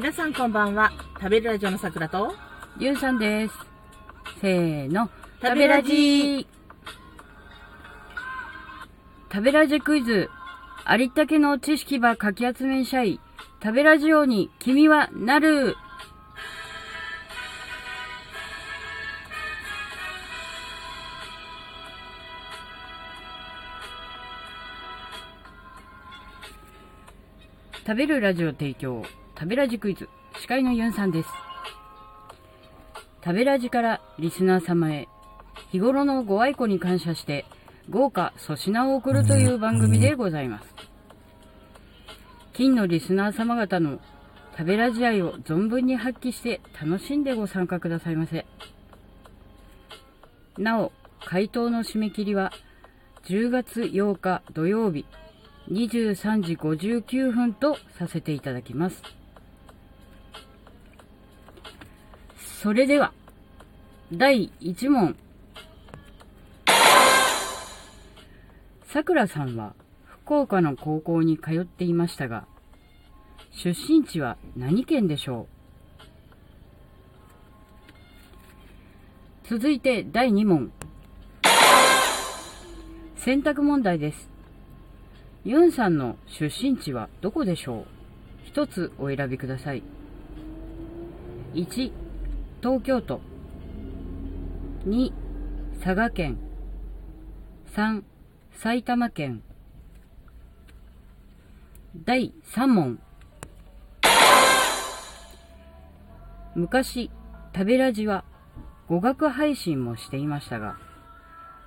皆さんこんばんは。食べるラジオの桜と、ゆうさんです。せーの。食べラジ食べラジクイズ。ありったけの知識ばかき集めんしゃい。食べラジオに君はなる。食べるラジオ提供、食べラジクイズ、司会のユンさんです。食べラジからリスナー様へ、日頃のご愛顧に感謝して、豪華粗品を送るという番組でございます。金のリスナー様方の食べラジ愛を存分に発揮して楽しんでご参加くださいませ。なお、回答の締め切りは10月8日土曜日23時59分とさせていただきます。それでは、第1問。さくらさんは福岡の高校に通っていましたが、出身地は何県でしょう？続いて第2問。選択問題です。ユンさんの出身地はどこでしょう？一つお選びください。1、東京都。2、佐賀県。3、埼玉県。第3問。昔、食べラジは語学配信もしていましたが、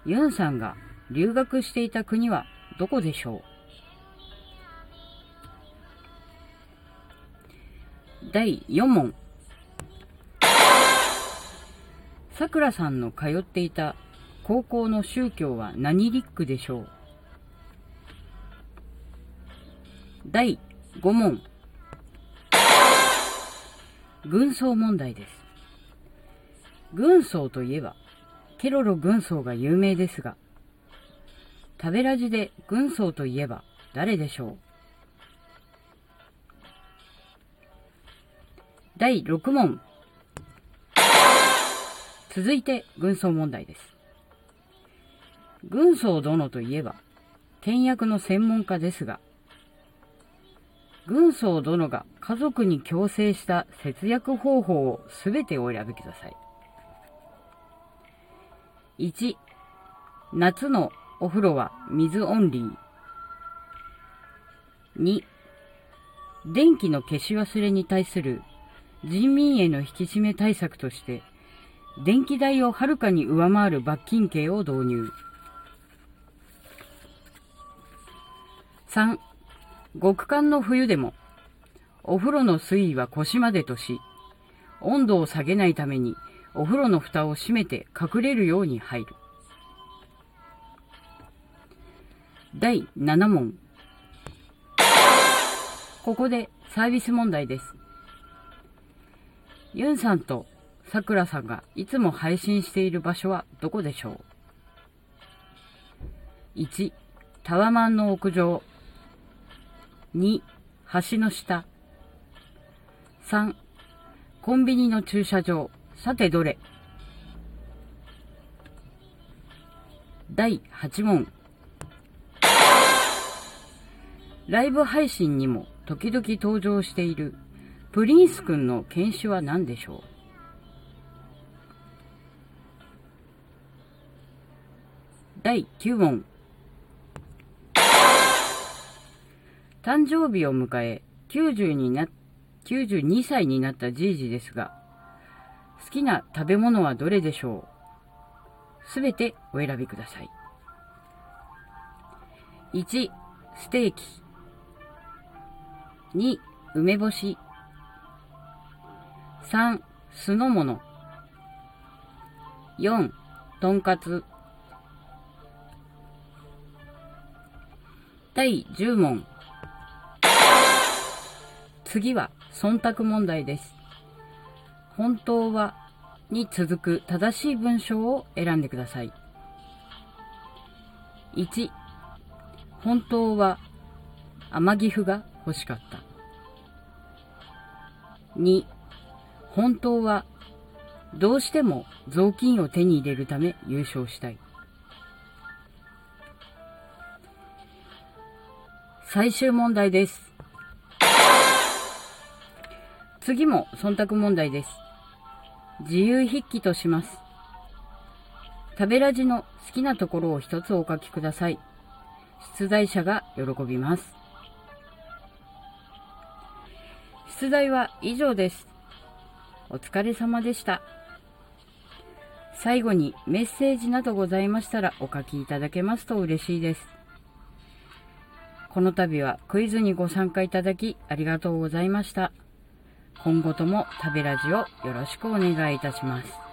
ユンさんが留学していた国はどこでしょう？第4問。さくらさんの通っていた高校の宗教は何リックでしょう？第5問。軍曹問題です。軍曹といえば、ケロロ軍曹が有名ですが、食べラジで軍曹といえば誰でしょう？第6問。続いて軍曹問題です。軍曹殿といえば、倹約の専門家ですが、軍曹殿が家族に強制した節約方法をすべてお選びください。1、夏のお風呂は水オンリー。2、電気の消し忘れに対する人民への引き締め対策として、電気代をはるかに上回る罰金刑を導入。3、極寒の冬でも、お風呂の水位は腰までとし、温度を下げないためにお風呂の蓋を閉めて隠れるように入る。第7問。ここでサービス問題です。ユンさんとさくらさんがいつも配信している場所はどこでしょう ?1、タワマンの屋上。2、橋の下。3、コンビニの駐車場。さてどれ？第8問。ライブ配信にも時々登場しているプリンス君の犬種は何でしょう？第9問。誕生日を迎え、90にな、92歳になったじいじですが、好きな食べ物はどれでしょう？すべてお選びください。1、ステーキ。2、梅干し。3、酢の物。4、とんかつ。第10問。次は忖度問題です。本当はに続く正しい文章を選んでください。1、本当は天岐阜が欲しかった。2、本当はどうしても雑巾を手に入れるため優勝したい。最終問題です。次も忖度問題です。自由筆記とします。食べラジの好きなところを一つお書きください。出題者が喜びます。出題は以上です。お疲れ様でした。最後にメッセージなどございましたらお書きいただけますと嬉しいです。この度はクイズにご参加いただきありがとうございました。今後とも食べラジをよろしくお願いいたします。